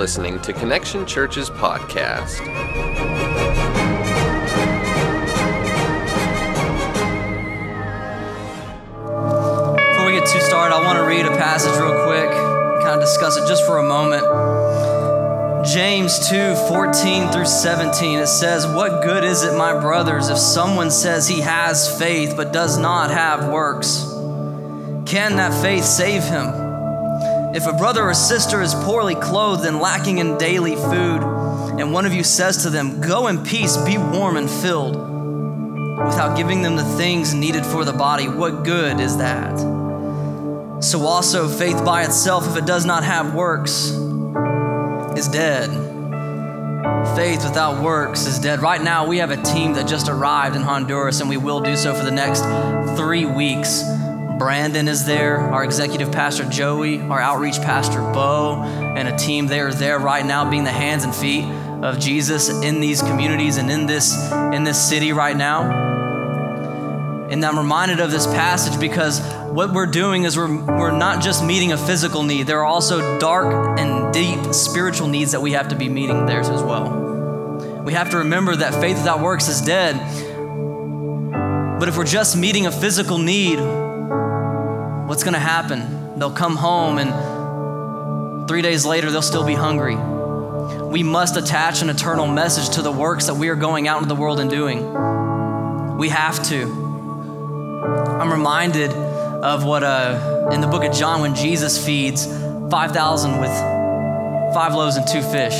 listening to Connection Church's podcast. Before we get too started, I want to read a passage real quick kind of discuss it just for a moment. James 2 14 through 17, it says, What good is it, my brothers, if someone says he has faith but does not have works? Can that faith save him? If a brother or sister is poorly clothed and lacking in daily food, and one of you says to them, Go in peace, be warm and filled, without giving them the things needed for the body, what good is that? So also, faith by itself, if it does not have works, is dead. Faith without works is dead. Right now, we have a team that just arrived in Honduras, and we will do so for the next three weeks. Brandon is there, our executive pastor Joey, our outreach pastor Bo, and a team. They are there right now, being the hands and feet of Jesus in these communities and in this in this city right now. And I'm reminded of this passage because what we're doing is we're, we're not just meeting a physical need, there are also dark and deep spiritual needs that we have to be meeting theirs as well. We have to remember that faith without works is dead. But if we're just meeting a physical need, what's going to happen? They'll come home and three days later they'll still be hungry. We must attach an eternal message to the works that we are going out into the world and doing. We have to. I'm reminded of what uh, in the book of John when Jesus feeds 5,000 with five loaves and two fish.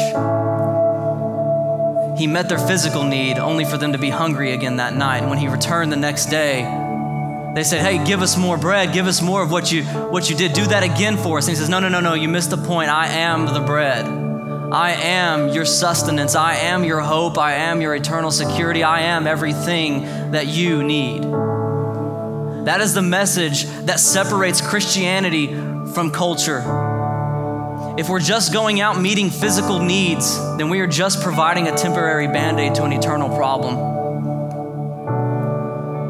He met their physical need only for them to be hungry again that night. And when he returned the next day, they said, Hey, give us more bread, give us more of what you what you did. Do that again for us. And he says, No, no, no, no, you missed the point. I am the bread. I am your sustenance. I am your hope. I am your eternal security. I am everything that you need. That is the message that separates Christianity from culture. If we're just going out meeting physical needs, then we are just providing a temporary band aid to an eternal problem.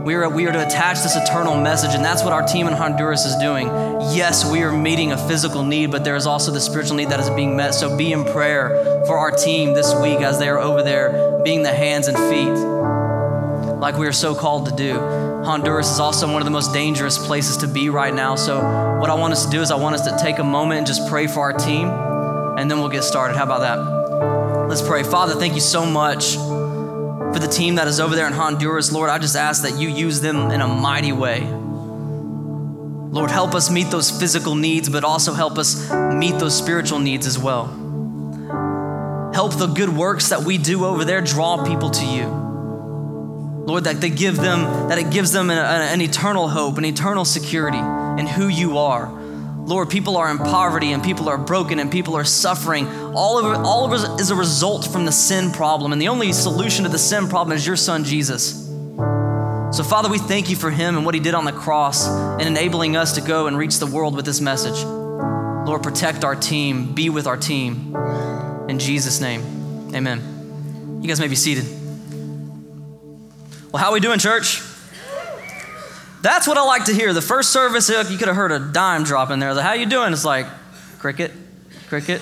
We are, we are to attach this eternal message, and that's what our team in Honduras is doing. Yes, we are meeting a physical need, but there is also the spiritual need that is being met. So be in prayer for our team this week as they are over there being the hands and feet, like we are so called to do. Honduras is also one of the most dangerous places to be right now. So, what I want us to do is, I want us to take a moment and just pray for our team, and then we'll get started. How about that? Let's pray. Father, thank you so much for the team that is over there in Honduras. Lord, I just ask that you use them in a mighty way. Lord, help us meet those physical needs, but also help us meet those spiritual needs as well. Help the good works that we do over there draw people to you. Lord, that they give them, that it gives them an, an, eternal hope, an eternal security in who you are. Lord, people are in poverty and people are broken and people are suffering. All of it, all of it is a result from the sin problem. And the only solution to the sin problem is your son, Jesus. So, Father, we thank you for him and what he did on the cross and enabling us to go and reach the world with this message. Lord, protect our team, be with our team. In Jesus' name, amen. You guys may be seated. Well, how are we doing, church? That's what I like to hear. The first service, you could have heard a dime drop in there. Like, how you doing? It's like, cricket, cricket.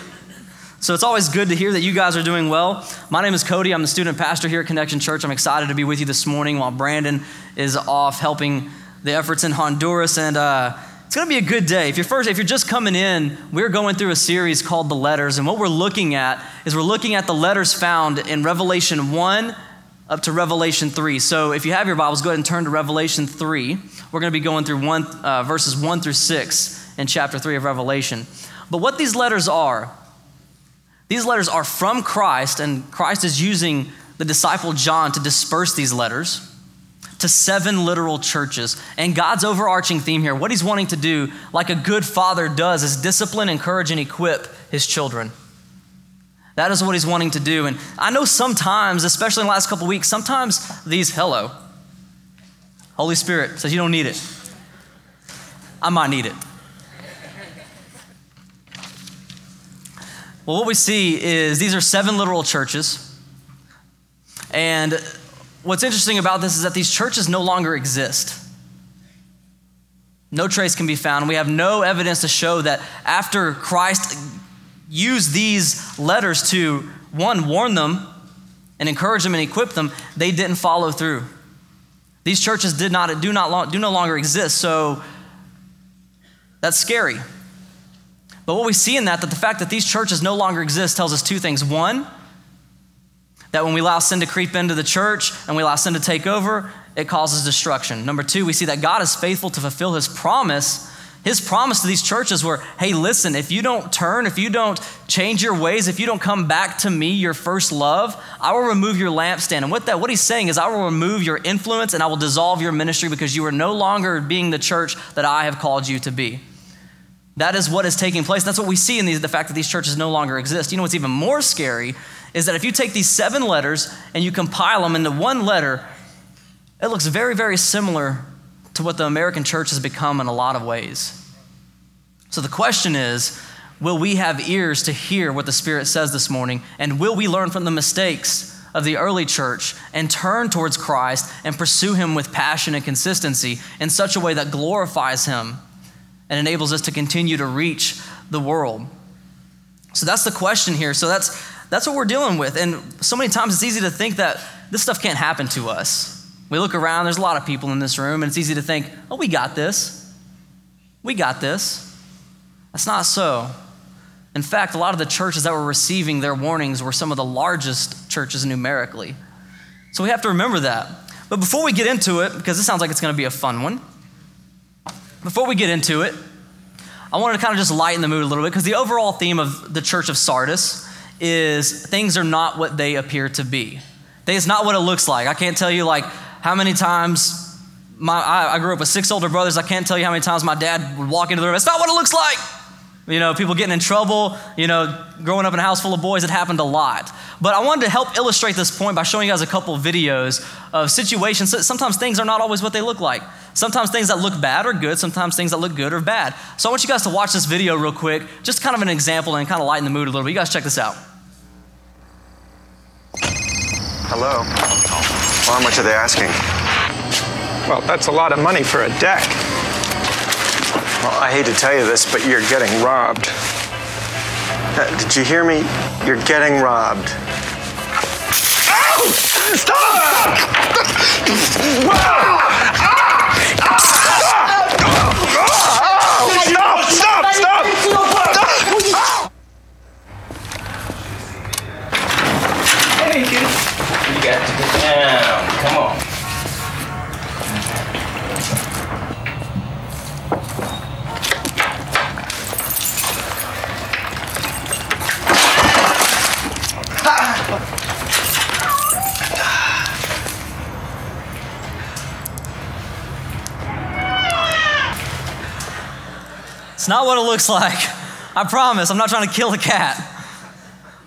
So it's always good to hear that you guys are doing well. My name is Cody. I'm the student pastor here at Connection Church. I'm excited to be with you this morning while Brandon is off helping the efforts in Honduras. And uh, it's going to be a good day. If you're first, if you're just coming in, we're going through a series called The Letters. And what we're looking at is we're looking at the letters found in Revelation 1 up to Revelation 3. So if you have your Bibles, go ahead and turn to Revelation 3. We're going to be going through one, uh, verses 1 through 6 in chapter 3 of Revelation. But what these letters are, these letters are from Christ, and Christ is using the disciple John to disperse these letters to seven literal churches. And God's overarching theme here, what he's wanting to do, like a good father does, is discipline, encourage, and equip his children. That is what he's wanting to do. And I know sometimes, especially in the last couple weeks, sometimes these, hello, Holy Spirit says you don't need it. I might need it. Well, what we see is these are seven literal churches. And what's interesting about this is that these churches no longer exist. No trace can be found. We have no evidence to show that after Christ use these letters to, one, warn them and encourage them and equip them, they didn't follow through. These churches did not, do, not, long do no longer exist, so that's scary. But what we see in that, that the fact that these churches no longer exist tells us two things. One, that when we allow sin to creep into the church and we allow sin to take over, it causes destruction. Number two, we see that God is faithful to fulfill his promise his promise to these churches were hey, listen, if you don't turn, if you don't change your ways, if you don't come back to me, your first love, I will remove your lampstand. And what that what he's saying is I will remove your influence and I will dissolve your ministry because you are no longer being the church that I have called you to be. That is what is taking place. That's what we see in these, the fact that these churches no longer exist. You know what's even more scary is that if you take these seven letters and you compile them into one letter, it looks very, very similar to what the American church has become in a lot of ways. So the question is will we have ears to hear what the Spirit says this morning? And will we learn from the mistakes of the early church and turn towards Christ and pursue Him with passion and consistency in such a way that glorifies Him and enables us to continue to reach the world? So that's the question here. So that's, that's what we're dealing with. And so many times it's easy to think that this stuff can't happen to us. We look around, there's a lot of people in this room, and it's easy to think, oh, we got this. We got this. That's not so. In fact, a lot of the churches that were receiving their warnings were some of the largest churches numerically. So we have to remember that. But before we get into it, because this sounds like it's going to be a fun one, before we get into it, I wanted to kind of just lighten the mood a little bit because the overall theme of the church of Sardis is things are not what they appear to be. It's not what it looks like. I can't tell you, like, how many times my, I, I, grew up with six older brothers. I can't tell you how many times my dad would walk into the room. It's not what it looks like. You know, people getting in trouble, you know, growing up in a house full of boys, it happened a lot. But I wanted to help illustrate this point by showing you guys a couple of videos of situations. Sometimes things are not always what they look like. Sometimes things that look bad are good, sometimes things that look good are bad. So I want you guys to watch this video real quick, just kind of an example and kind of lighten the mood a little bit. You guys check this out. Hello. Well, how much are they asking? Well, that's a lot of money for a deck. Well, I hate to tell you this, but you're getting robbed. Uh, did you hear me? You're getting robbed. Ow! Stop! Wow! It's not what it looks like. I promise. I'm not trying to kill a cat.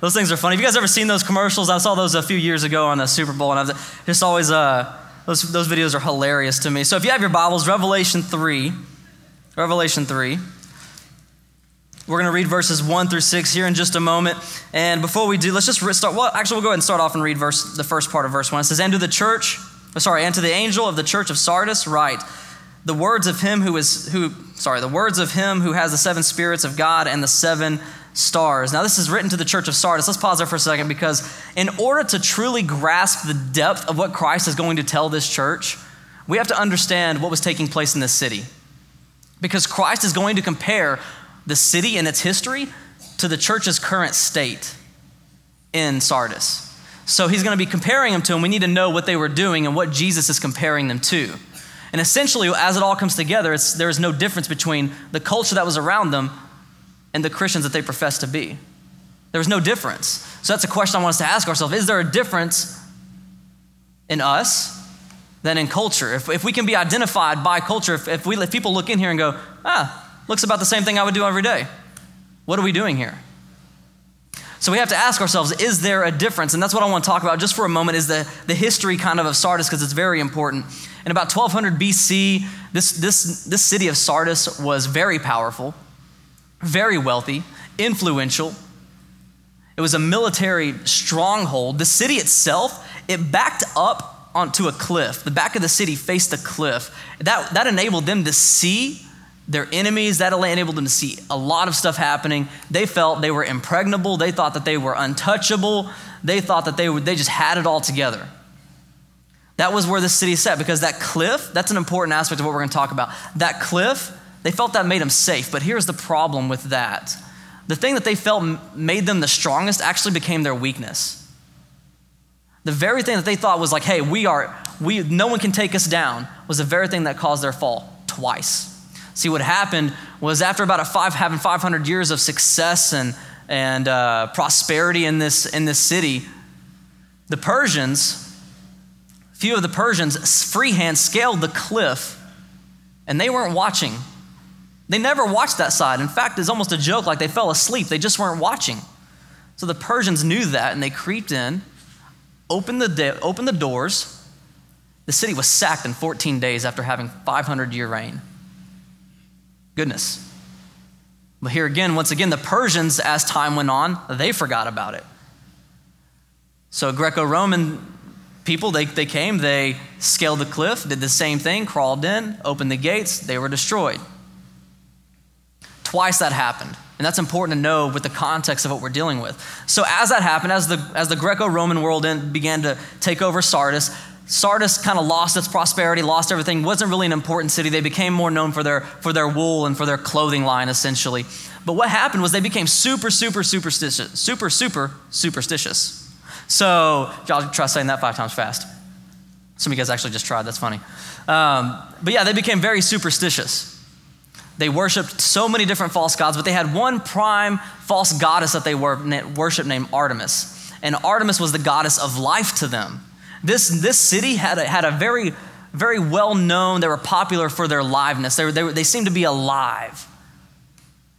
Those things are funny. Have you guys ever seen those commercials? I saw those a few years ago on the Super Bowl, and I was just always, uh, those, those videos are hilarious to me. So if you have your Bibles, Revelation 3, Revelation 3. We're going to read verses 1 through 6 here in just a moment. And before we do, let's just start. Well, actually, we'll go ahead and start off and read verse, the first part of verse 1. It says, And to the church, sorry, and to the angel of the church of Sardis, write, the words of him who is, who, sorry, the words of him who has the seven spirits of God and the seven stars. Now, this is written to the church of Sardis. Let's pause there for a second because, in order to truly grasp the depth of what Christ is going to tell this church, we have to understand what was taking place in this city. Because Christ is going to compare the city and its history to the church's current state in Sardis. So he's going to be comparing them to them. We need to know what they were doing and what Jesus is comparing them to. And essentially, as it all comes together, there is no difference between the culture that was around them and the Christians that they profess to be. There was no difference. So that's a question I want us to ask ourselves Is there a difference in us than in culture? If, if we can be identified by culture, if, if, we, if people look in here and go, ah, looks about the same thing I would do every day, what are we doing here? So we have to ask ourselves, is there a difference? And that's what I want to talk about just for a moment is the, the history kind of of Sardis because it's very important. In about 1200 BC, this, this, this city of Sardis was very powerful, very wealthy, influential. It was a military stronghold. The city itself, it backed up onto a cliff. The back of the city faced a cliff. That, that enabled them to see their enemies. That enabled them to see a lot of stuff happening. They felt they were impregnable. They thought that they were untouchable. They thought that they, would, they just had it all together. That was where the city sat because that cliff, that's an important aspect of what we're going to talk about. That cliff, they felt that made them safe. But here's the problem with that the thing that they felt made them the strongest actually became their weakness. The very thing that they thought was like, hey, we are, we, no one can take us down, was the very thing that caused their fall twice. See, what happened was after about five, having 500 years of success and, and uh, prosperity in this, in this city, the Persians, few of the Persians, freehand scaled the cliff and they weren't watching. They never watched that side. In fact, it's almost a joke like they fell asleep. They just weren't watching. So the Persians knew that and they creeped in, opened the, de- opened the doors. The city was sacked in 14 days after having 500 year reign. Goodness. But here again, once again, the Persians, as time went on, they forgot about it. So Greco Roman people, they, they came, they scaled the cliff, did the same thing, crawled in, opened the gates, they were destroyed. Twice that happened. And that's important to know with the context of what we're dealing with. So as that happened, as the, as the Greco-Roman world in, began to take over Sardis, Sardis kind of lost its prosperity, lost everything, wasn't really an important city. They became more known for their, for their wool and for their clothing line, essentially. But what happened was they became super, super, superstitious. Super, super superstitious. So, y'all try saying that five times fast. Some of you guys actually just tried, that's funny. Um, but yeah, they became very superstitious. They worshiped so many different false gods, but they had one prime false goddess that they worshiped named Artemis. And Artemis was the goddess of life to them. This, this city had a, had a very, very well known, they were popular for their liveness. They, were, they, were, they seemed to be alive.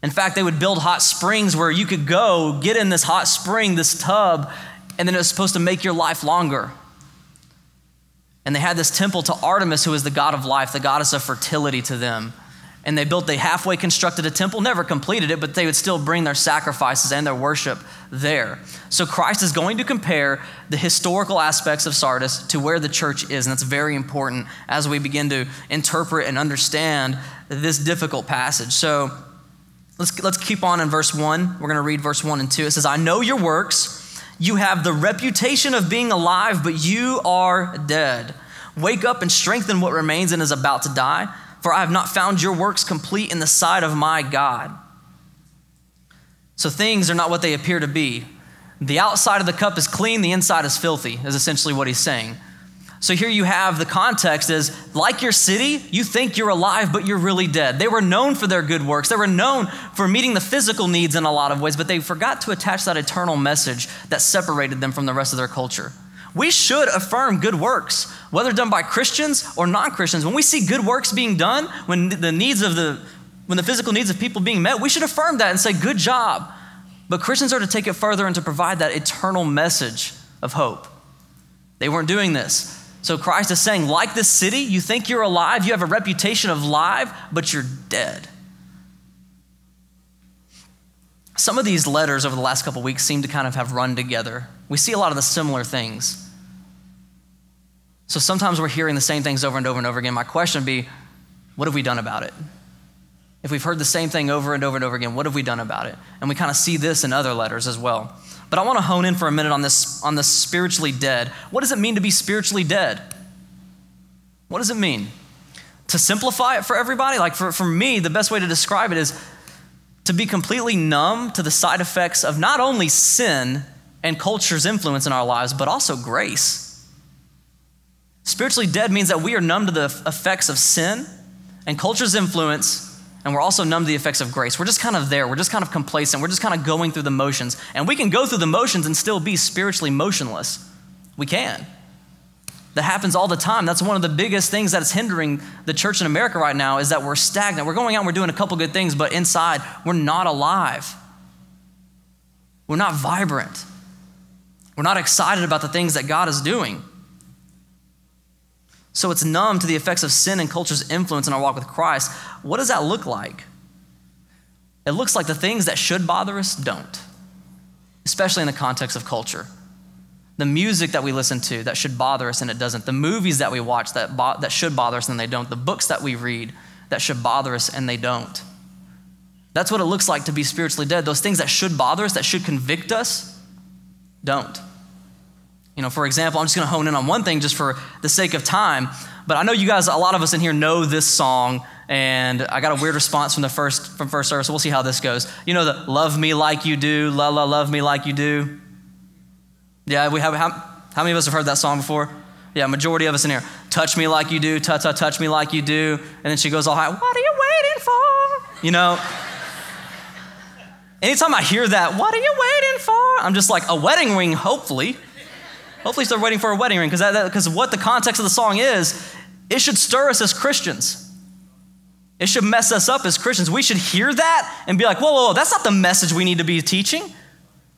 In fact, they would build hot springs where you could go, get in this hot spring, this tub, and then it was supposed to make your life longer. And they had this temple to Artemis, who was the god of life, the goddess of fertility to them and they built, they halfway constructed a temple, never completed it, but they would still bring their sacrifices and their worship there. So Christ is going to compare the historical aspects of Sardis to where the church is, and that's very important as we begin to interpret and understand this difficult passage. So let's, let's keep on in verse 1. We're going to read verse 1 and 2. It says, I know your works. You have the reputation of being alive, but you are dead. Wake up and strengthen what remains and is about to die for I have not found your works complete in the sight of my God. So things are not what they appear to be. The outside of the cup is clean, the inside is filthy, is essentially what he's saying. So here you have the context is like your city, you think you're alive, but you're really dead. They were known for their good works. They were known for meeting the physical needs in a lot of ways, but they forgot to attach that eternal message that separated them from the rest of their culture. We should affirm good works, whether done by Christians or non Christians. When we see good works being done, when the needs of the when the physical needs of people being met, we should affirm that and say, good job. But Christians are to take it further and to provide that eternal message of hope. They weren't doing this. So Christ is saying, like this city, you think you're alive, you have a reputation of live, but you're dead. Some of these letters over the last couple weeks seem to kind of have run together. We see a lot of the similar things. So sometimes we're hearing the same things over and over and over again. My question would be, what have we done about it? If we've heard the same thing over and over and over again, what have we done about it? And we kind of see this in other letters as well. But I want to hone in for a minute on this on the spiritually dead. What does it mean to be spiritually dead? What does it mean? To simplify it for everybody, like for, for me, the best way to describe it is to be completely numb to the side effects of not only sin and culture's influence in our lives, but also grace. Spiritually dead means that we are numb to the effects of sin and culture's influence, and we're also numb to the effects of grace. We're just kind of there. We're just kind of complacent. We're just kind of going through the motions. And we can go through the motions and still be spiritually motionless. We can. That happens all the time. That's one of the biggest things that is hindering the church in America right now is that we're stagnant. We're going out, we're doing a couple good things, but inside, we're not alive. We're not vibrant. We're not excited about the things that God is doing. So it's numb to the effects of sin and culture's influence in our walk with Christ. What does that look like? It looks like the things that should bother us don't, especially in the context of culture. The music that we listen to that should bother us and it doesn't. The movies that we watch that, bo- that should bother us and they don't. The books that we read that should bother us and they don't. That's what it looks like to be spiritually dead. Those things that should bother us, that should convict us, don't. You know, for example, I'm just going to hone in on one thing just for the sake of time. But I know you guys, a lot of us in here know this song, and I got a weird response from the first from first service. We'll see how this goes. You know the "Love Me Like You Do," "La La Love Me Like You Do." Yeah, we have. How, how many of us have heard that song before? Yeah, majority of us in here. Touch me like you do, ta ta, touch me like you do. And then she goes all high. What are you waiting for? You know. Anytime I hear that, what are you waiting for? I'm just like a wedding ring. Hopefully. Hopefully, they're waiting for a wedding ring because what the context of the song is, it should stir us as Christians. It should mess us up as Christians. We should hear that and be like, whoa, whoa, whoa, that's not the message we need to be teaching.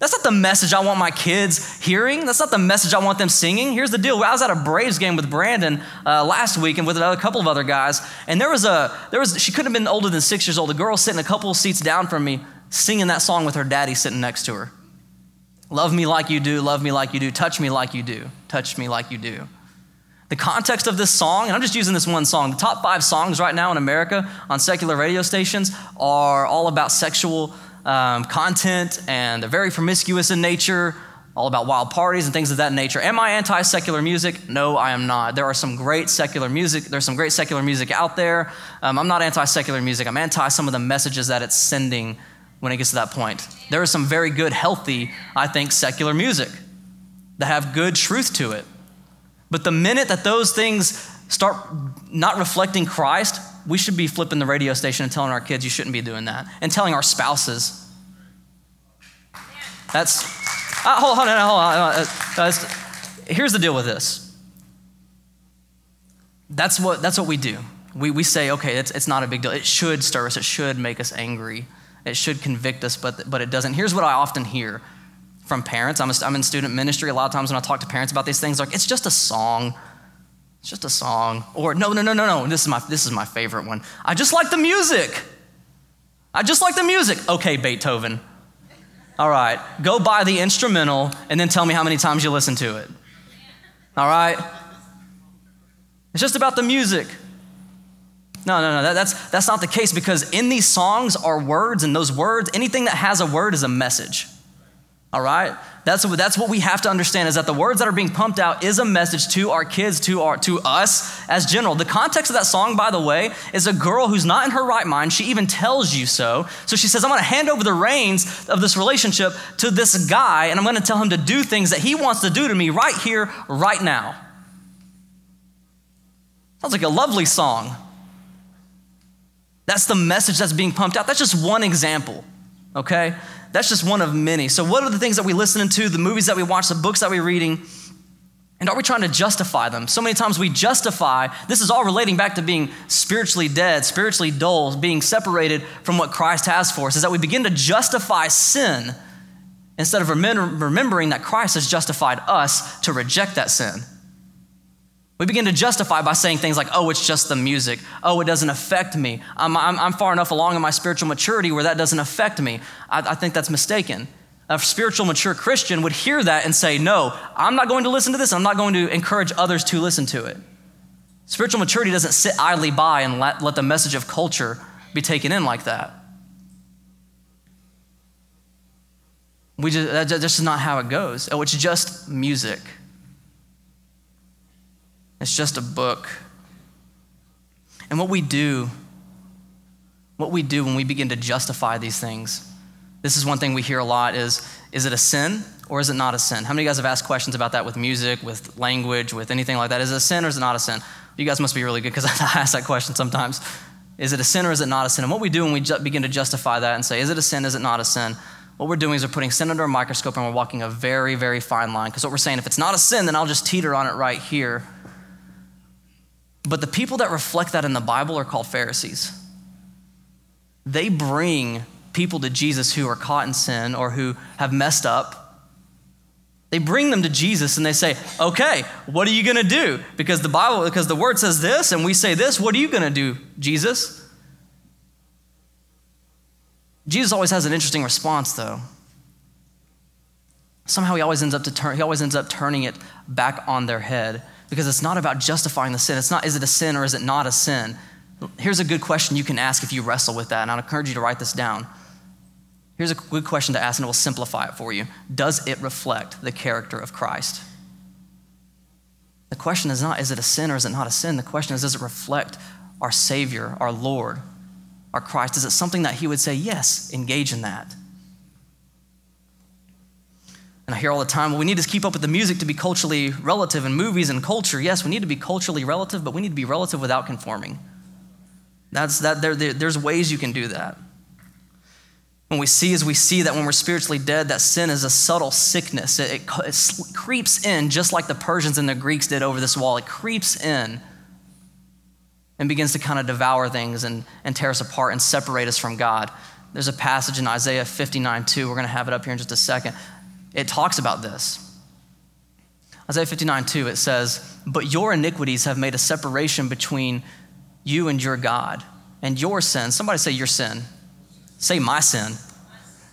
That's not the message I want my kids hearing. That's not the message I want them singing. Here's the deal. I was at a Braves game with Brandon uh, last week and with a couple of other guys, and there was a there was she couldn't have been older than six years old. A girl sitting a couple of seats down from me, singing that song with her daddy sitting next to her. Love me like you do, love me like you do, touch me like you do, touch me like you do. The context of this song, and I'm just using this one song, the top five songs right now in America on secular radio stations are all about sexual um, content and they're very promiscuous in nature, all about wild parties and things of that nature. Am I anti secular music? No, I am not. There are some great secular music. There's some great secular music out there. Um, I'm not anti secular music. I'm anti some of the messages that it's sending when it gets to that point. There is some very good, healthy, I think, secular music that have good truth to it. But the minute that those things start not reflecting Christ, we should be flipping the radio station and telling our kids you shouldn't be doing that, and telling our spouses. That's, uh, hold, on, hold on. Uh, uh, here's the deal with this. That's what, that's what we do. We, we say, okay, it's, it's not a big deal. It should stir us, it should make us angry, it should convict us, but, but it doesn't. Here's what I often hear from parents. I'm, a, I'm in student ministry. A lot of times when I talk to parents about these things, like, it's just a song. It's just a song. Or no, no, no, no, no. This is my this is my favorite one. I just like the music. I just like the music. Okay, Beethoven. All right. Go buy the instrumental and then tell me how many times you listen to it. All right? It's just about the music. No, no, no, that, that's, that's not the case because in these songs are words, and those words, anything that has a word is a message. All right? That's, that's what we have to understand is that the words that are being pumped out is a message to our kids, to, our, to us as general. The context of that song, by the way, is a girl who's not in her right mind. She even tells you so. So she says, I'm going to hand over the reins of this relationship to this guy, and I'm going to tell him to do things that he wants to do to me right here, right now. Sounds like a lovely song. That's the message that's being pumped out. That's just one example, okay? That's just one of many. So, what are the things that we listen to, the movies that we watch, the books that we're reading? And are we trying to justify them? So many times we justify, this is all relating back to being spiritually dead, spiritually dull, being separated from what Christ has for us, is that we begin to justify sin instead of remembering that Christ has justified us to reject that sin. We begin to justify by saying things like, oh, it's just the music. Oh, it doesn't affect me. I'm, I'm, I'm far enough along in my spiritual maturity where that doesn't affect me. I, I think that's mistaken. A spiritual, mature Christian would hear that and say, no, I'm not going to listen to this. I'm not going to encourage others to listen to it. Spiritual maturity doesn't sit idly by and let, let the message of culture be taken in like that. We just, that, that's just not how it goes. Oh, it's just music. It's just a book. And what we do, what we do when we begin to justify these things, this is one thing we hear a lot is is it a sin or is it not a sin? How many of you guys have asked questions about that with music, with language, with anything like that? Is it a sin or is it not a sin? You guys must be really good because I ask that question sometimes. Is it a sin or is it not a sin? And what we do when we ju- begin to justify that and say, is it a sin, is it not a sin? What we're doing is we're putting sin under a microscope and we're walking a very, very fine line. Because what we're saying, if it's not a sin, then I'll just teeter on it right here. But the people that reflect that in the Bible are called Pharisees. They bring people to Jesus who are caught in sin or who have messed up. They bring them to Jesus and they say, "Okay, what are you going to do? Because the Bible because the word says this and we say this, what are you going to do, Jesus?" Jesus always has an interesting response though. Somehow he always ends up to turn he always ends up turning it back on their head because it's not about justifying the sin. It's not, is it a sin or is it not a sin? Here's a good question you can ask if you wrestle with that, and I'd encourage you to write this down. Here's a good question to ask, and it will simplify it for you. Does it reflect the character of Christ? The question is not, is it a sin or is it not a sin? The question is, does it reflect our Savior, our Lord, our Christ? Is it something that He would say, yes, engage in that? And I hear all the time, well, we need to keep up with the music to be culturally relative in movies and culture. Yes, we need to be culturally relative, but we need to be relative without conforming. That's that there, there, there's ways you can do that. When we see as we see that when we're spiritually dead, that sin is a subtle sickness. It, it, it creeps in just like the Persians and the Greeks did over this wall. It creeps in and begins to kind of devour things and, and tear us apart and separate us from God. There's a passage in Isaiah 59 2. We're going to have it up here in just a second. It talks about this. Isaiah 59 2, it says, But your iniquities have made a separation between you and your God, and your sin. Somebody say your sin. Say my sin.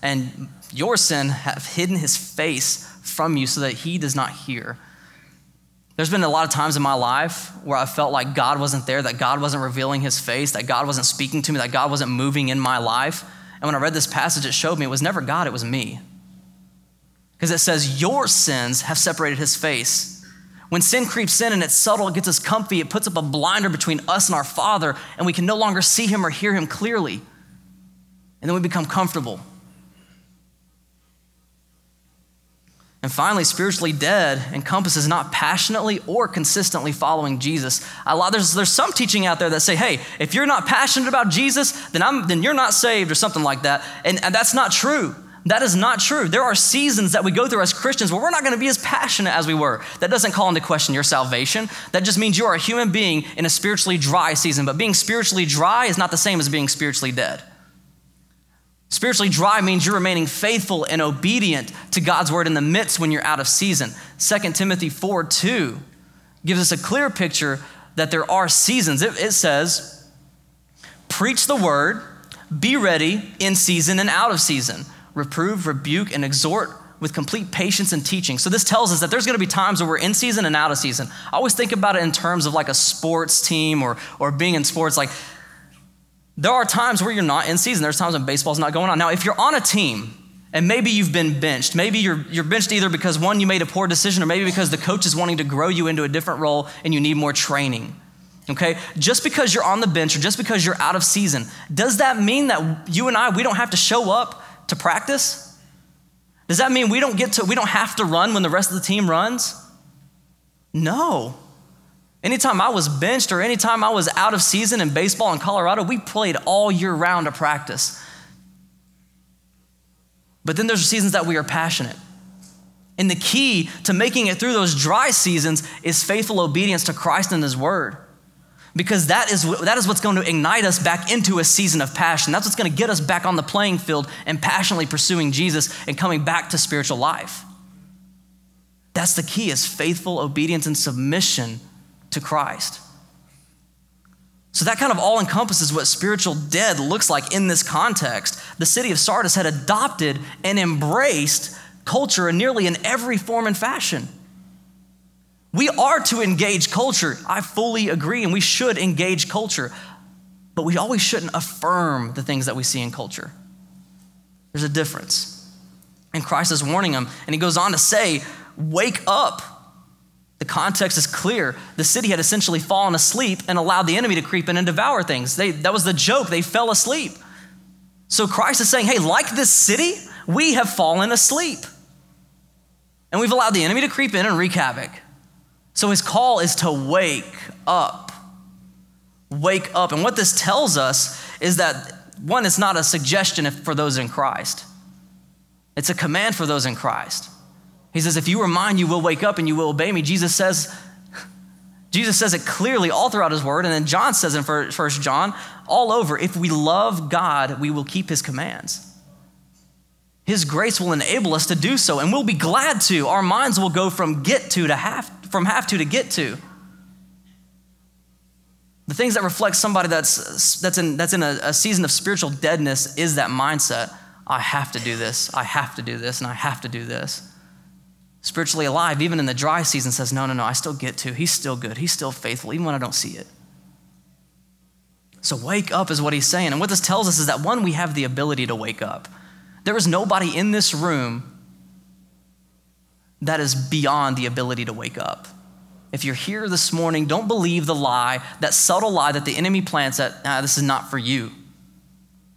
And your sin have hidden his face from you so that he does not hear. There's been a lot of times in my life where I felt like God wasn't there, that God wasn't revealing his face, that God wasn't speaking to me, that God wasn't moving in my life. And when I read this passage, it showed me it was never God, it was me. Because it says, Your sins have separated his face. When sin creeps in and it's subtle, it gets us comfy, it puts up a blinder between us and our Father, and we can no longer see him or hear him clearly. And then we become comfortable. And finally, spiritually dead encompasses not passionately or consistently following Jesus. A lot, there's, there's some teaching out there that say, hey, if you're not passionate about Jesus, then, I'm, then you're not saved or something like that. And, and that's not true. That is not true. There are seasons that we go through as Christians where we're not going to be as passionate as we were. That doesn't call into question your salvation. That just means you are a human being in a spiritually dry season. But being spiritually dry is not the same as being spiritually dead. Spiritually dry means you're remaining faithful and obedient to God's word in the midst when you're out of season. 2 Timothy 4 2 gives us a clear picture that there are seasons. It, it says, Preach the word, be ready in season and out of season reprove, rebuke, and exhort with complete patience and teaching. So this tells us that there's going to be times where we're in season and out of season. I always think about it in terms of like a sports team or or being in sports like there are times where you're not in season. There's times when baseball's not going on. Now, if you're on a team and maybe you've been benched, maybe you're, you're benched either because one, you made a poor decision, or maybe because the coach is wanting to grow you into a different role and you need more training. Okay? Just because you're on the bench or just because you're out of season, does that mean that you and I, we don't have to show up to practice? Does that mean we don't get to we don't have to run when the rest of the team runs? No. Anytime I was benched or anytime I was out of season in baseball in Colorado, we played all year round to practice. But then there's seasons that we are passionate. And the key to making it through those dry seasons is faithful obedience to Christ and His Word because that is, that is what's going to ignite us back into a season of passion. That's what's going to get us back on the playing field and passionately pursuing Jesus and coming back to spiritual life. That's the key is faithful obedience and submission to Christ. So that kind of all encompasses what spiritual dead looks like in this context. The city of Sardis had adopted and embraced culture in nearly in every form and fashion. We are to engage culture. I fully agree, and we should engage culture. But we always shouldn't affirm the things that we see in culture. There's a difference. And Christ is warning them, and he goes on to say, Wake up. The context is clear. The city had essentially fallen asleep and allowed the enemy to creep in and devour things. They, that was the joke. They fell asleep. So Christ is saying, Hey, like this city, we have fallen asleep. And we've allowed the enemy to creep in and wreak havoc. So his call is to wake up. Wake up. And what this tells us is that one, it's not a suggestion for those in Christ, it's a command for those in Christ. He says, If you are mine, you will wake up and you will obey me. Jesus says, Jesus says it clearly all throughout his word, and then John says in First John, all over, if we love God, we will keep his commands. His grace will enable us to do so, and we'll be glad to. Our minds will go from get to to have from have to to get to. The things that reflect somebody that's, that's in, that's in a, a season of spiritual deadness is that mindset I have to do this, I have to do this, and I have to do this. Spiritually alive, even in the dry season, says, No, no, no, I still get to. He's still good. He's still faithful, even when I don't see it. So wake up is what he's saying. And what this tells us is that one, we have the ability to wake up. There is nobody in this room that is beyond the ability to wake up. If you're here this morning, don't believe the lie, that subtle lie that the enemy plants that ah, this is not for you.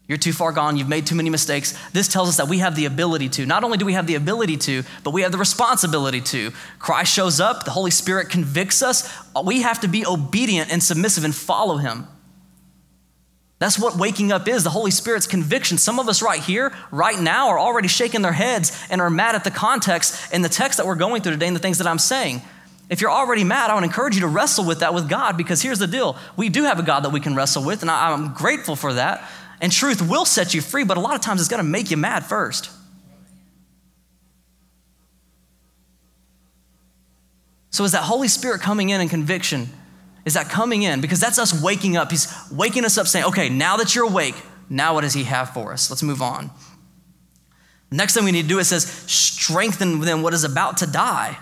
You're too far gone. You've made too many mistakes. This tells us that we have the ability to. Not only do we have the ability to, but we have the responsibility to. Christ shows up, the Holy Spirit convicts us. We have to be obedient and submissive and follow Him. That's what waking up is the Holy Spirit's conviction. Some of us right here, right now, are already shaking their heads and are mad at the context and the text that we're going through today and the things that I'm saying. If you're already mad, I would encourage you to wrestle with that with God because here's the deal. We do have a God that we can wrestle with, and I'm grateful for that. And truth will set you free, but a lot of times it's going to make you mad first. So, is that Holy Spirit coming in and conviction? Is that coming in? Because that's us waking up. He's waking us up saying, okay, now that you're awake, now what does He have for us? Let's move on. Next thing we need to do, it says, strengthen them what is about to die.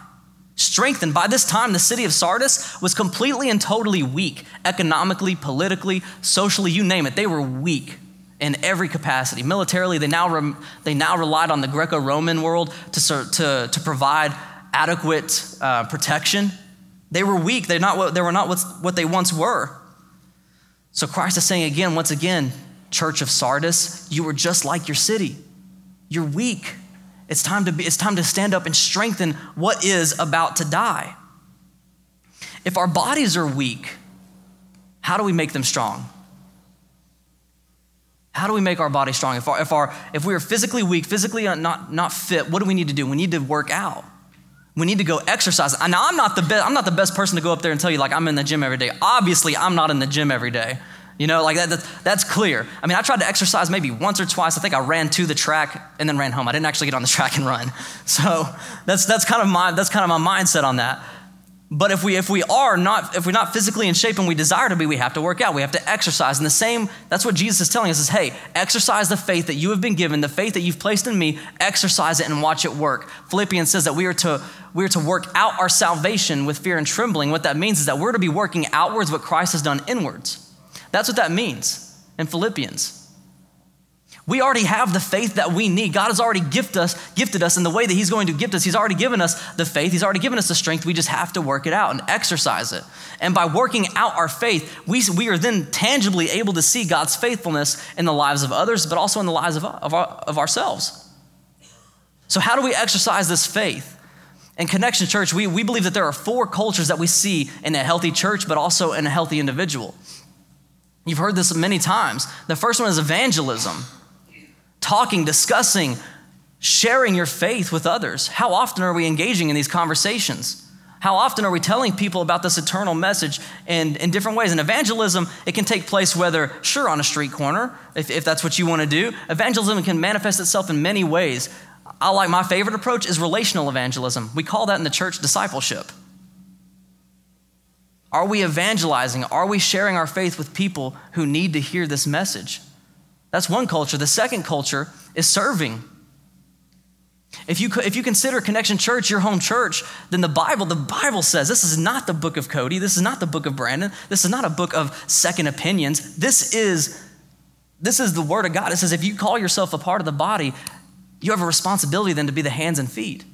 Strengthened. By this time, the city of Sardis was completely and totally weak, economically, politically, socially, you name it. They were weak in every capacity. Militarily, they now, re- they now relied on the Greco Roman world to, to, to provide adequate uh, protection. They were weak, They're not what, they were not what they once were. So Christ is saying again, once again, church of Sardis, you were just like your city. You're weak. It's time to, be, it's time to stand up and strengthen what is about to die. If our bodies are weak, how do we make them strong? How do we make our body strong? If, our, if, our, if we are physically weak, physically not, not fit, what do we need to do? We need to work out. We need to go exercise. Now, I'm not, the be- I'm not the best person to go up there and tell you, like, I'm in the gym every day. Obviously, I'm not in the gym every day. You know, like that, that, that's clear. I mean, I tried to exercise maybe once or twice. I think I ran to the track and then ran home. I didn't actually get on the track and run. So that's, that's, kind of my, that's kind of my mindset on that. But if we if we are not if we're not physically in shape and we desire to be, we have to work out. We have to exercise. And the same that's what Jesus is telling us is, hey, exercise the faith that you have been given, the faith that you've placed in me, exercise it and watch it work. Philippians says that we are to we are to work out our salvation with fear and trembling. What that means is that we're to be working outwards what Christ has done inwards. That's what that means in Philippians. We already have the faith that we need. God has already gifted us, gifted us in the way that He's going to gift us. He's already given us the faith. He's already given us the strength. We just have to work it out and exercise it. And by working out our faith, we, we are then tangibly able to see God's faithfulness in the lives of others, but also in the lives of, of, our, of ourselves. So, how do we exercise this faith? In Connection Church, we, we believe that there are four cultures that we see in a healthy church, but also in a healthy individual. You've heard this many times. The first one is evangelism talking, discussing, sharing your faith with others. How often are we engaging in these conversations? How often are we telling people about this eternal message in, in different ways? And evangelism, it can take place whether, sure, on a street corner, if, if that's what you want to do. Evangelism can manifest itself in many ways. I like my favorite approach is relational evangelism. We call that in the church discipleship. Are we evangelizing? Are we sharing our faith with people who need to hear this message? That's one culture. The second culture is serving. If you, if you consider Connection Church your home church, then the Bible, the Bible says this is not the book of Cody. This is not the book of Brandon. This is not a book of second opinions. This is, this is the word of God. It says if you call yourself a part of the body, you have a responsibility then to be the hands and feet.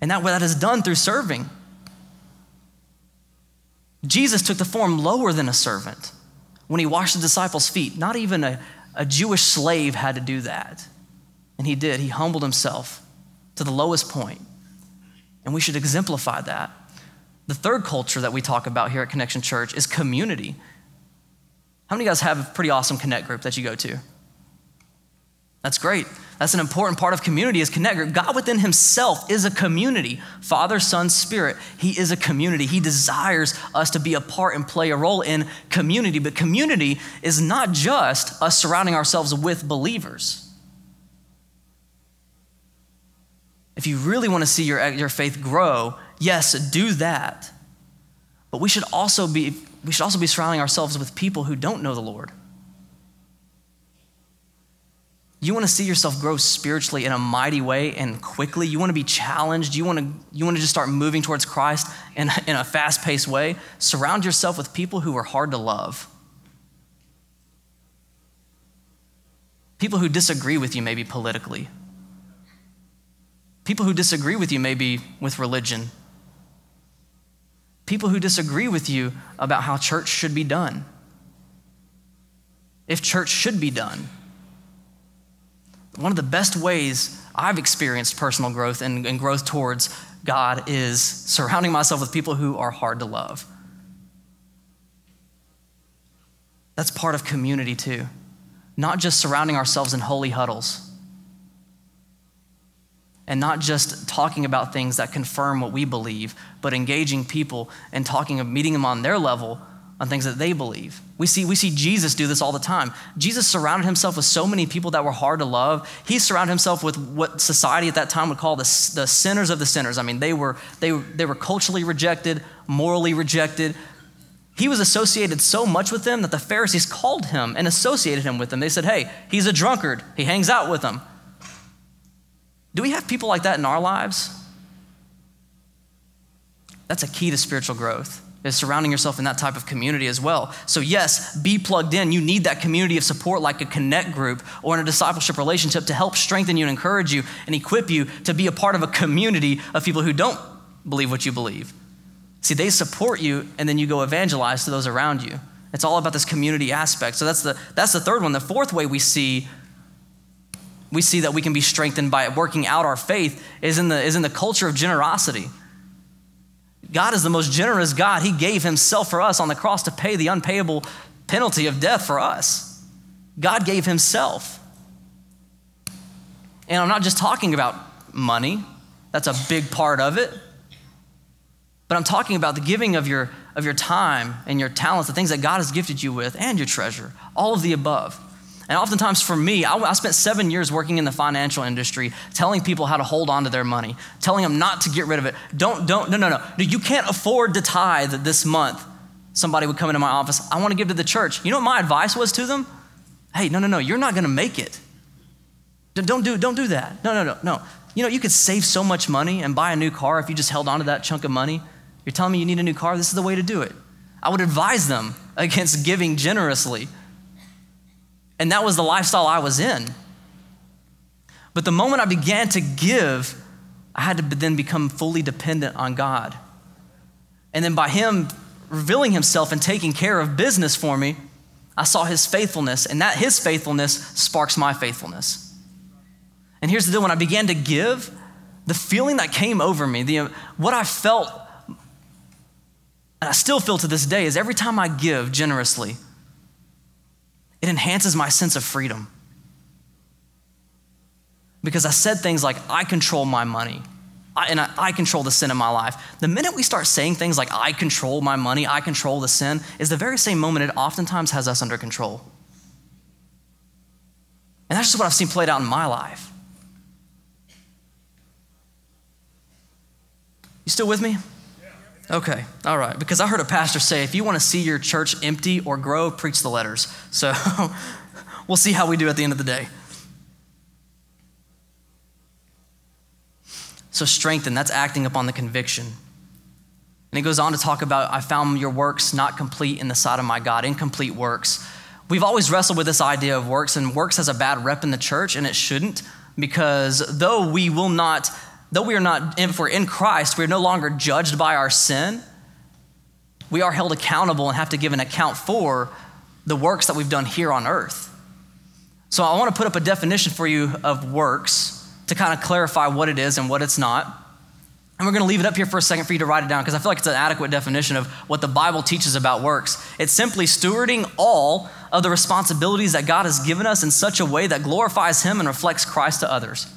And that, that is done through serving. Jesus took the form lower than a servant when he washed the disciples' feet, not even a, a Jewish slave had to do that. And he did. He humbled himself to the lowest point. And we should exemplify that. The third culture that we talk about here at Connection Church is community. How many of you guys have a pretty awesome connect group that you go to? That's great. That's an important part of community is connect group. God within himself is a community. Father, Son, Spirit, he is a community. He desires us to be a part and play a role in community. But community is not just us surrounding ourselves with believers. If you really want to see your, your faith grow, yes, do that. But we should also be we should also be surrounding ourselves with people who don't know the Lord. You want to see yourself grow spiritually in a mighty way and quickly. You want to be challenged. You want to, you want to just start moving towards Christ in, in a fast paced way. Surround yourself with people who are hard to love. People who disagree with you, maybe politically. People who disagree with you, maybe with religion. People who disagree with you about how church should be done. If church should be done. One of the best ways I've experienced personal growth and, and growth towards God is surrounding myself with people who are hard to love. That's part of community too. Not just surrounding ourselves in holy huddles and not just talking about things that confirm what we believe, but engaging people and talking, of meeting them on their level on things that they believe. We see, we see Jesus do this all the time. Jesus surrounded himself with so many people that were hard to love. He surrounded himself with what society at that time would call the, the sinners of the sinners. I mean, they were, they, they were culturally rejected, morally rejected. He was associated so much with them that the Pharisees called him and associated him with them. They said, hey, he's a drunkard. He hangs out with them. Do we have people like that in our lives? That's a key to spiritual growth is surrounding yourself in that type of community as well. So, yes, be plugged in. You need that community of support like a connect group or in a discipleship relationship to help strengthen you and encourage you and equip you to be a part of a community of people who don't believe what you believe. See, they support you and then you go evangelize to those around you. It's all about this community aspect. So that's the that's the third one. The fourth way we see we see that we can be strengthened by working out our faith is in the is in the culture of generosity. God is the most generous God. He gave himself for us on the cross to pay the unpayable penalty of death for us. God gave himself. And I'm not just talking about money, that's a big part of it. But I'm talking about the giving of your, of your time and your talents, the things that God has gifted you with, and your treasure, all of the above. And oftentimes for me, I, I, spent seven years working in the financial industry, telling people how to hold on to their money, telling them not to get rid of it. Don't, don't, no, no, no. You can't afford to tithe this month. Somebody would come into my office, I want to give to the church. You know what my advice was to them? Hey, no, no, no, you're not going to make it. Don't do, don't do that. No, no, no, no. You know, you could save so much money and buy a new car if you just held on to that chunk of money. You're telling me you need a new car? This is the way to do it. I would advise them against giving generously and that was the lifestyle I was in. But the moment I began to give, I had to then become fully dependent on God. And then by Him revealing Himself and taking care of business for me, I saw His faithfulness, and that His faithfulness sparks my faithfulness. And here's the deal when I began to give, the feeling that came over me, the, what I felt, and I still feel to this day, is every time I give generously, it enhances my sense of freedom. Because I said things like, I control my money. I, and I, I, control the sin in my life. The minute we start saying things like, I control my money, I control the sin, is the very same moment it oftentimes has us under control. And that's just what I've seen played out in my life. You still with me? Okay, all right. Because I heard a pastor say if you want to see your church empty or grow, preach the letters. So we'll see how we do at the end of the day. So, strengthen, that's acting upon the conviction. And he goes on to talk about, I found your works not complete in the sight of my God, incomplete works. We've always wrestled with this idea of works, and works has a bad rep in the church, and it shouldn't, because though we will not though we are not, if we're in Christ, we are no longer judged by our sin. We are held accountable and have to give an account for the works that we've done here on earth. So I want to put up a definition for you of works to kind of clarify what it is and what it's not. And we're going to leave it up here for a second for you to write it down because I feel like it's an adequate definition of what the Bible teaches about works. It's simply stewarding all of the responsibilities that God has given us in such a way that glorifies Him and reflects Christ to others.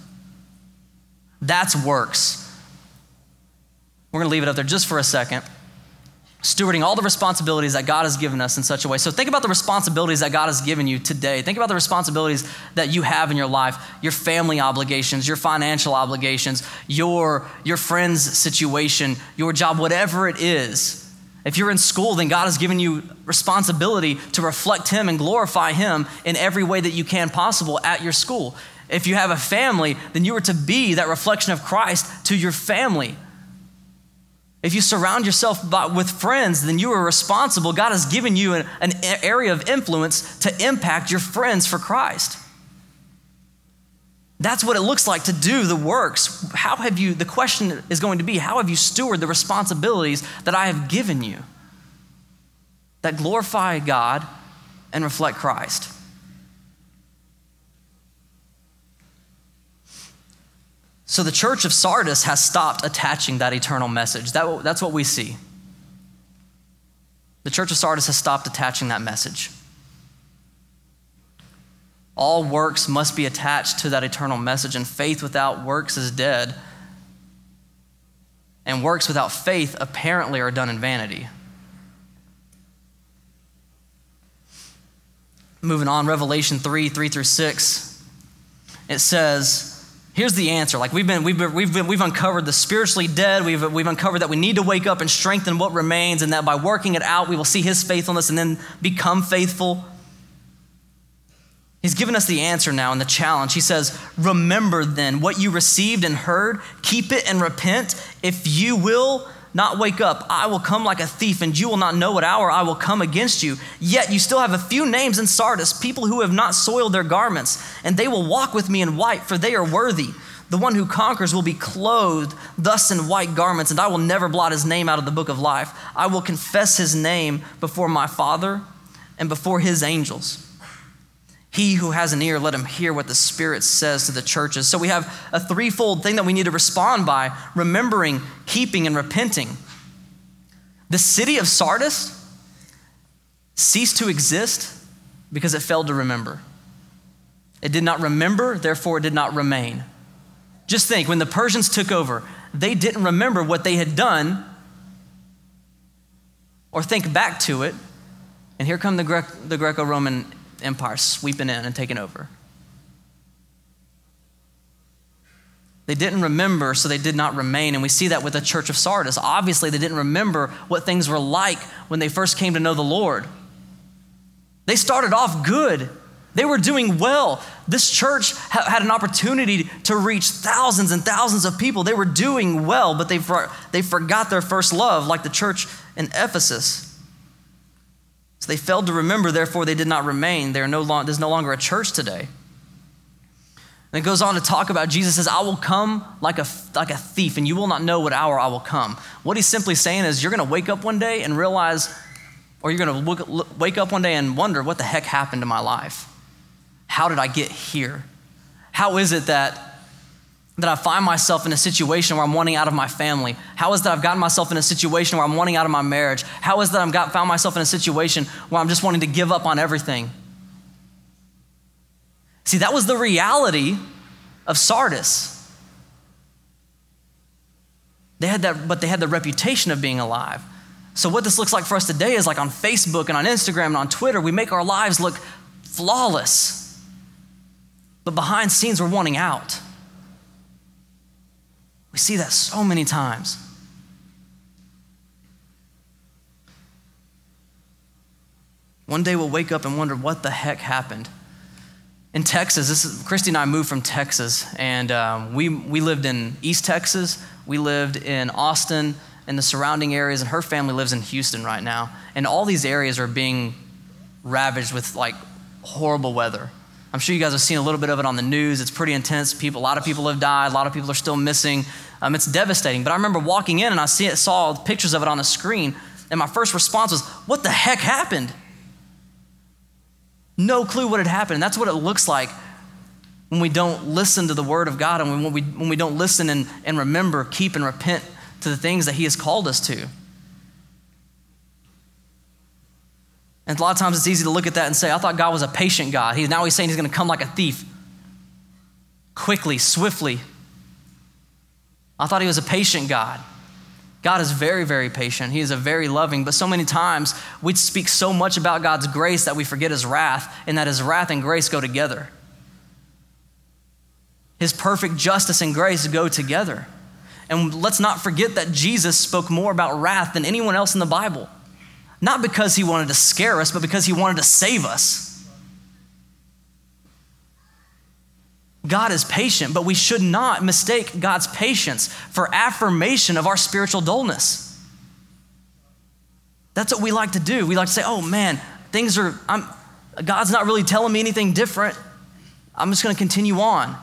That's works. We're going to leave it up there just for a second. Stewarding all the responsibilities that God has given us in such a way. So, think about the responsibilities that God has given you today. Think about the responsibilities that you have in your life your family obligations, your financial obligations, your, your friend's situation, your job, whatever it is. If you're in school, then God has given you responsibility to reflect Him and glorify Him in every way that you can possible at your school. If you have a family, then you are to be that reflection of Christ to your family. If you surround yourself with friends, then you are responsible. God has given you an, an area of influence to impact your friends for Christ. That's what it looks like to do the works. How have you, the question is going to be, how have you stewarded the responsibilities that I have given you that glorify God and reflect Christ? So the church of Sardis has stopped attaching that eternal message. That, that's what we see. The church of Sardis has stopped attaching that message. All works must be attached to that eternal message, and faith without works is dead. And works without faith apparently are done in vanity. Moving on, Revelation 3 3 through 6, it says, Here's the answer. Like we've been, we've been, we've been, we've uncovered the spiritually dead. We've, we've uncovered that we need to wake up and strengthen what remains, and that by working it out, we will see His faithfulness and then become faithful. He's given us the answer now and the challenge. He says, Remember then what you received and heard, keep it and repent. If you will not wake up, I will come like a thief, and you will not know what hour I will come against you. Yet you still have a few names in Sardis, people who have not soiled their garments, and they will walk with me in white, for they are worthy. The one who conquers will be clothed thus in white garments, and I will never blot his name out of the book of life. I will confess his name before my Father and before his angels. He who has an ear, let him hear what the Spirit says to the churches. So we have a threefold thing that we need to respond by remembering, keeping, and repenting. The city of Sardis ceased to exist because it failed to remember. It did not remember, therefore, it did not remain. Just think when the Persians took over, they didn't remember what they had done or think back to it. And here come the, Gre- the Greco Roman empire sweeping in and taking over. They didn't remember, so they did not remain. And we see that with the church of Sardis. Obviously, they didn't remember what things were like when they first came to know the Lord. They started off good, they were doing well. This church ha- had an opportunity to reach thousands and thousands of people. They were doing well, but they, for- they forgot their first love, like the church in Ephesus. So they failed to remember, therefore they did not remain. No long, there's no longer a church today. And it goes on to talk about Jesus says, I will come like a, like a thief, and you will not know what hour I will come. What he's simply saying is, you're going to wake up one day and realize, or you're going to wake up one day and wonder, what the heck happened to my life? How did I get here? How is it that that I find myself in a situation where I'm wanting out of my family? How is that I've gotten myself in a situation where I'm wanting out of my marriage? How is that I've got, found myself in a situation where I'm just wanting to give up on everything? See, that was the reality of Sardis. They had that, but they had the reputation of being alive. So, what this looks like for us today is like on Facebook and on Instagram and on Twitter, we make our lives look flawless. But behind scenes, we're wanting out. We see that so many times. One day we'll wake up and wonder what the heck happened. In Texas, this is, Christy and I moved from Texas, and um, we, we lived in East Texas. We lived in Austin and the surrounding areas, and her family lives in Houston right now. And all these areas are being ravaged with like horrible weather. I'm sure you guys have seen a little bit of it on the news. It's pretty intense. People, a lot of people have died. A lot of people are still missing. Um, it's devastating. But I remember walking in and I see it, saw pictures of it on the screen, and my first response was, "What the heck happened?" No clue what had happened. And that's what it looks like when we don't listen to the Word of God and when we, when we don't listen and, and remember, keep, and repent to the things that He has called us to. And a lot of times it's easy to look at that and say, I thought God was a patient God. He, now he's saying he's going to come like a thief, quickly, swiftly. I thought he was a patient God. God is very, very patient. He is a very loving, but so many times we speak so much about God's grace that we forget his wrath, and that his wrath and grace go together. His perfect justice and grace go together. And let's not forget that Jesus spoke more about wrath than anyone else in the Bible. Not because he wanted to scare us, but because he wanted to save us. God is patient, but we should not mistake God's patience for affirmation of our spiritual dullness. That's what we like to do. We like to say, oh man, things are, I'm, God's not really telling me anything different. I'm just going to continue on.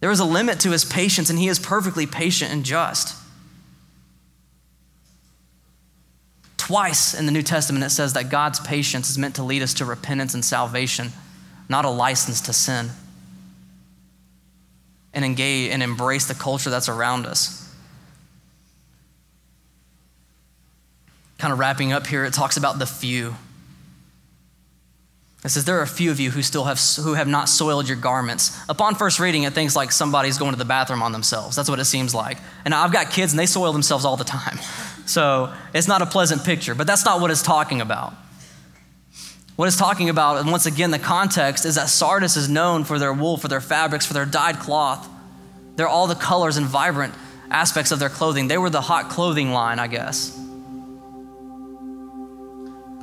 There is a limit to his patience, and he is perfectly patient and just. Twice in the New Testament, it says that God's patience is meant to lead us to repentance and salvation, not a license to sin and engage and embrace the culture that's around us. Kind of wrapping up here, it talks about the few. It says, There are a few of you who still have, who have not soiled your garments. Upon first reading, it thinks like somebody's going to the bathroom on themselves. That's what it seems like. And I've got kids and they soil themselves all the time. So it's not a pleasant picture, but that's not what it's talking about. What it's talking about, and once again, the context is that Sardis is known for their wool, for their fabrics, for their dyed cloth. They're all the colors and vibrant aspects of their clothing. They were the hot clothing line, I guess.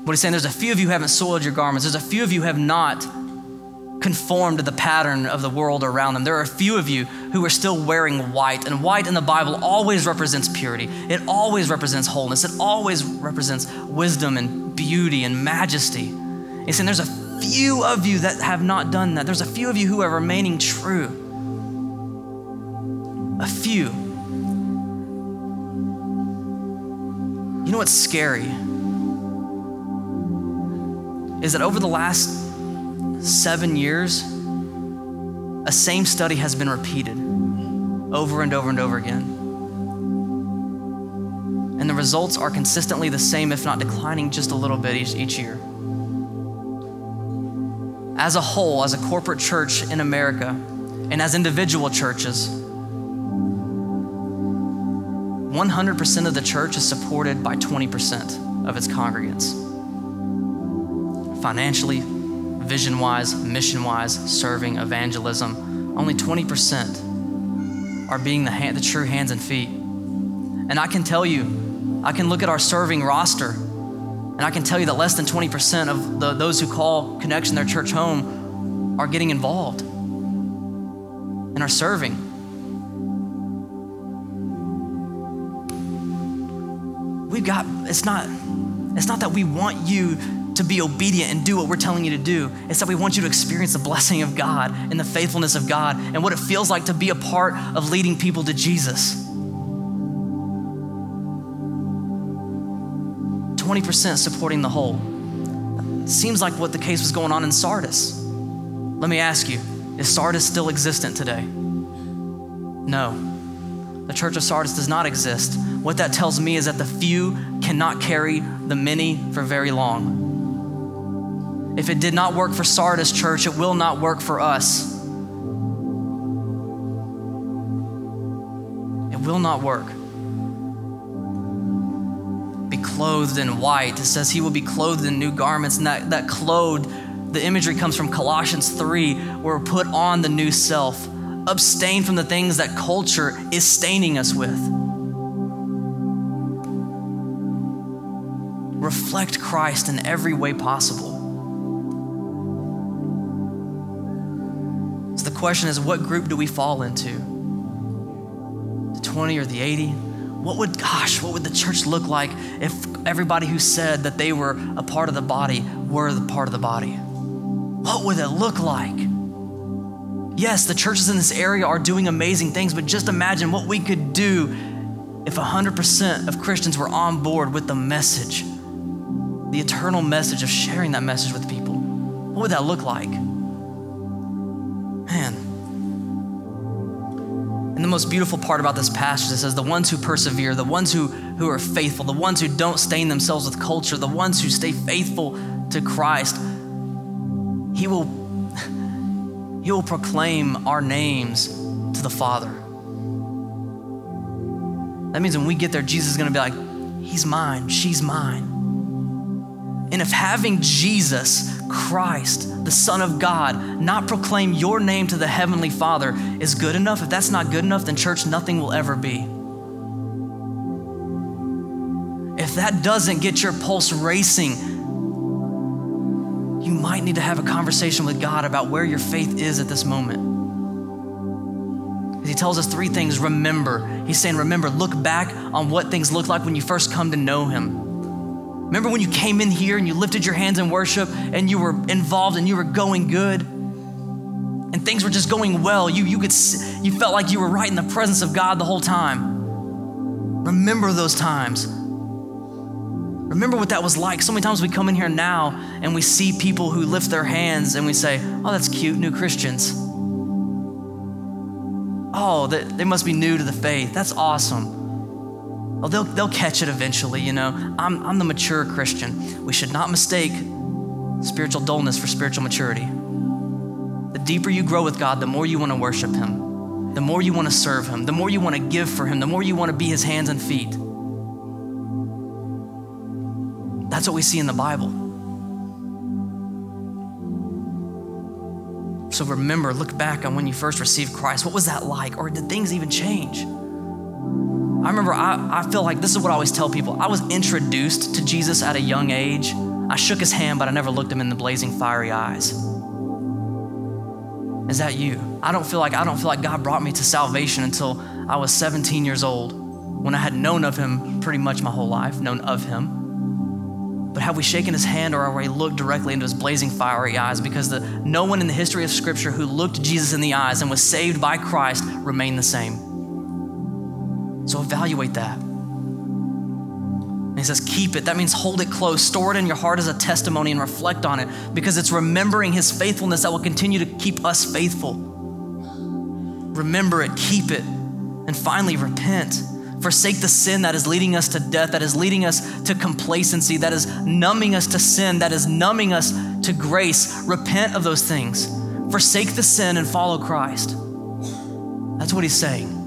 What he's saying, there's a few of you haven't soiled your garments. There's a few of you have not conformed to the pattern of the world around them. There are a few of you who are still wearing white, and white in the Bible always represents purity. It always represents wholeness. It always represents wisdom and beauty and majesty. He's saying there's a few of you that have not done that. There's a few of you who are remaining true. A few. You know what's scary? is that over the last seven years, a same study has been repeated over and over and over again. And the results are consistently the same, if not declining just a little bit each, each year. As a whole, as a corporate church in America, and as individual churches, 100% of the church is supported by 20% of its congregants financially, vision wise, mission wise, serving, evangelism, only 20% are being the, hand, the true hands and feet. And I can tell you, I can look at our serving roster, and I can tell you that less than 20% of the, those who call Connection their church home are getting involved and are serving. We've got, it's not, it's not that we want you to be obedient and do what we're telling you to do. It's that we want you to experience the blessing of God and the faithfulness of God and what it feels like to be a part of leading people to Jesus. 20% supporting the whole. Seems like what the case was going on in Sardis. Let me ask you is Sardis still existent today? No. The church of Sardis does not exist. What that tells me is that the few cannot carry the many for very long. If it did not work for Sardis church, it will not work for us. It will not work. Be clothed in white. It says he will be clothed in new garments. And that, that clothed, the imagery comes from Colossians 3, where we're put on the new self. Abstain from the things that culture is staining us with. Reflect Christ in every way possible. Question is what group do we fall into? The 20 or the 80? What would, gosh, what would the church look like if everybody who said that they were a part of the body were the part of the body? What would it look like? Yes, the churches in this area are doing amazing things, but just imagine what we could do if 100% of Christians were on board with the message, the eternal message of sharing that message with people. What would that look like? Man. And the most beautiful part about this passage it says, the ones who persevere, the ones who, who are faithful, the ones who don't stain themselves with culture, the ones who stay faithful to Christ, He will, he will proclaim our names to the Father. That means when we get there, Jesus is going to be like, He's mine, she's mine. And if having Jesus, Christ, the Son of God, not proclaim your name to the Heavenly Father is good enough, if that's not good enough, then church, nothing will ever be. If that doesn't get your pulse racing, you might need to have a conversation with God about where your faith is at this moment. He tells us three things remember. He's saying, remember, look back on what things look like when you first come to know Him. Remember when you came in here and you lifted your hands in worship and you were involved and you were going good? and things were just going well. You, you, could, you felt like you were right in the presence of God the whole time. Remember those times. Remember what that was like. So many times we come in here now and we see people who lift their hands and we say, Oh, that's cute, new Christians. Oh, they must be new to the faith. That's awesome. Well, they'll, they'll catch it eventually, you know. I'm, I'm the mature Christian. We should not mistake spiritual dullness for spiritual maturity. The deeper you grow with God, the more you want to worship Him the more you want to serve Him, the more you want to give for Him, the more you want to be His hands and feet. That's what we see in the Bible. So remember, look back on when you first received Christ. What was that like? Or did things even change? I remember, I, I feel like this is what I always tell people. I was introduced to Jesus at a young age. I shook his hand, but I never looked him in the blazing fiery eyes. Is that you? I don't feel like I don't feel like God brought me to salvation until I was 17 years old when I had known of him pretty much my whole life, known of him. But have we shaken his hand or have we looked directly into his blazing fiery eyes? Because the, no one in the history of Scripture who looked Jesus in the eyes and was saved by Christ remained the same. So evaluate that. And he says, keep it. That means hold it close. Store it in your heart as a testimony and reflect on it because it's remembering his faithfulness that will continue to keep us faithful. Remember it, keep it, and finally repent. Forsake the sin that is leading us to death, that is leading us to complacency, that is numbing us to sin, that is numbing us to grace. Repent of those things. Forsake the sin and follow Christ. That's what he's saying.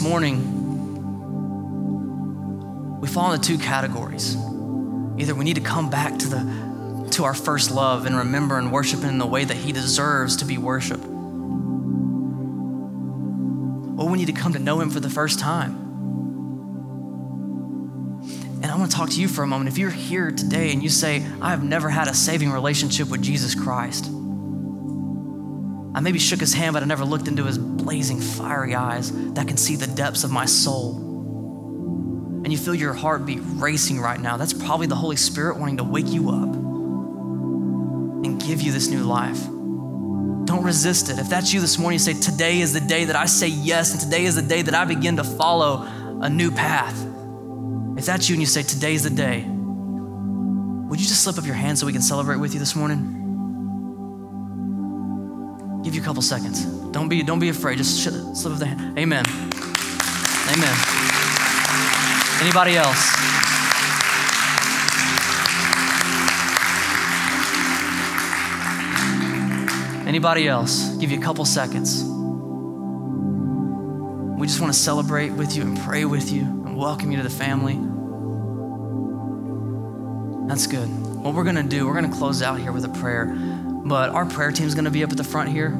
Morning, we fall into two categories. Either we need to come back to the to our first love and remember and worship him in the way that he deserves to be worshiped. Or we need to come to know him for the first time. And I want to talk to you for a moment. If you're here today and you say, I have never had a saving relationship with Jesus Christ, I maybe shook his hand, but I never looked into his blazing, fiery eyes that can see the depths of my soul. And you feel your heartbeat racing right now. That's probably the Holy Spirit wanting to wake you up and give you this new life. Don't resist it. If that's you this morning, you say, Today is the day that I say yes, and today is the day that I begin to follow a new path. If that's you and you say, Today is the day, would you just slip up your hand so we can celebrate with you this morning? Give you a couple seconds. Don't be, don't be afraid. Just slip of the hand. Amen. Amen. Anybody else? Anybody else? Give you a couple seconds. We just want to celebrate with you and pray with you and welcome you to the family. That's good. What we're going to do, we're going to close out here with a prayer but our prayer team is going to be up at the front here.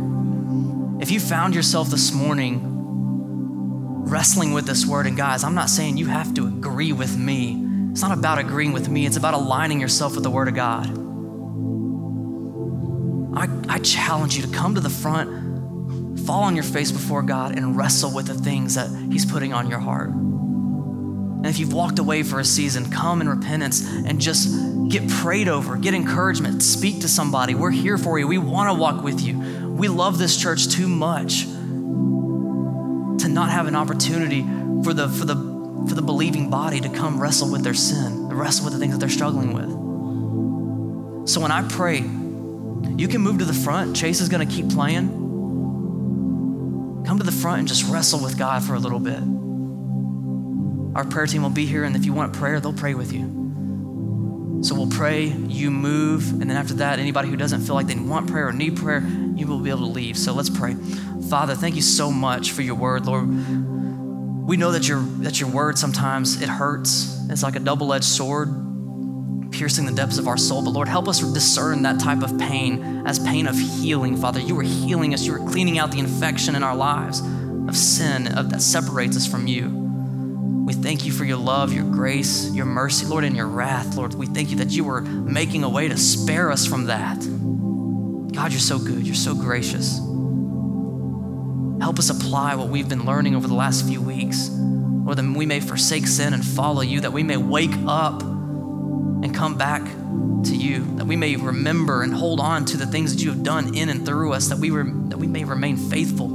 If you found yourself this morning wrestling with this word, and guys, I'm not saying you have to agree with me. It's not about agreeing with me, it's about aligning yourself with the word of God. I, I challenge you to come to the front, fall on your face before God, and wrestle with the things that He's putting on your heart. And if you've walked away for a season, come in repentance and just get prayed over, get encouragement, speak to somebody. We're here for you. We want to walk with you. We love this church too much to not have an opportunity for the for the for the believing body to come wrestle with their sin, wrestle with the things that they're struggling with. So when I pray, you can move to the front. Chase is going to keep playing. Come to the front and just wrestle with God for a little bit. Our prayer team will be here, and if you want prayer, they'll pray with you. So we'll pray, you move, and then after that, anybody who doesn't feel like they want prayer or need prayer, you will be able to leave. So let's pray. Father, thank you so much for your word, Lord. We know that your that your word sometimes it hurts. It's like a double-edged sword piercing the depths of our soul. But Lord, help us discern that type of pain as pain of healing, Father. You were healing us, you were cleaning out the infection in our lives of sin of, that separates us from you. We thank you for your love, your grace, your mercy, Lord, and your wrath, Lord. We thank you that you were making a way to spare us from that. God, you're so good. You're so gracious. Help us apply what we've been learning over the last few weeks, Lord, that we may forsake sin and follow you, that we may wake up and come back to you, that we may remember and hold on to the things that you have done in and through us, that we, re- that we may remain faithful.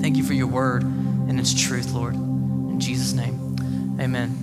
Thank you for your word and its truth, Lord. Jesus' name, amen.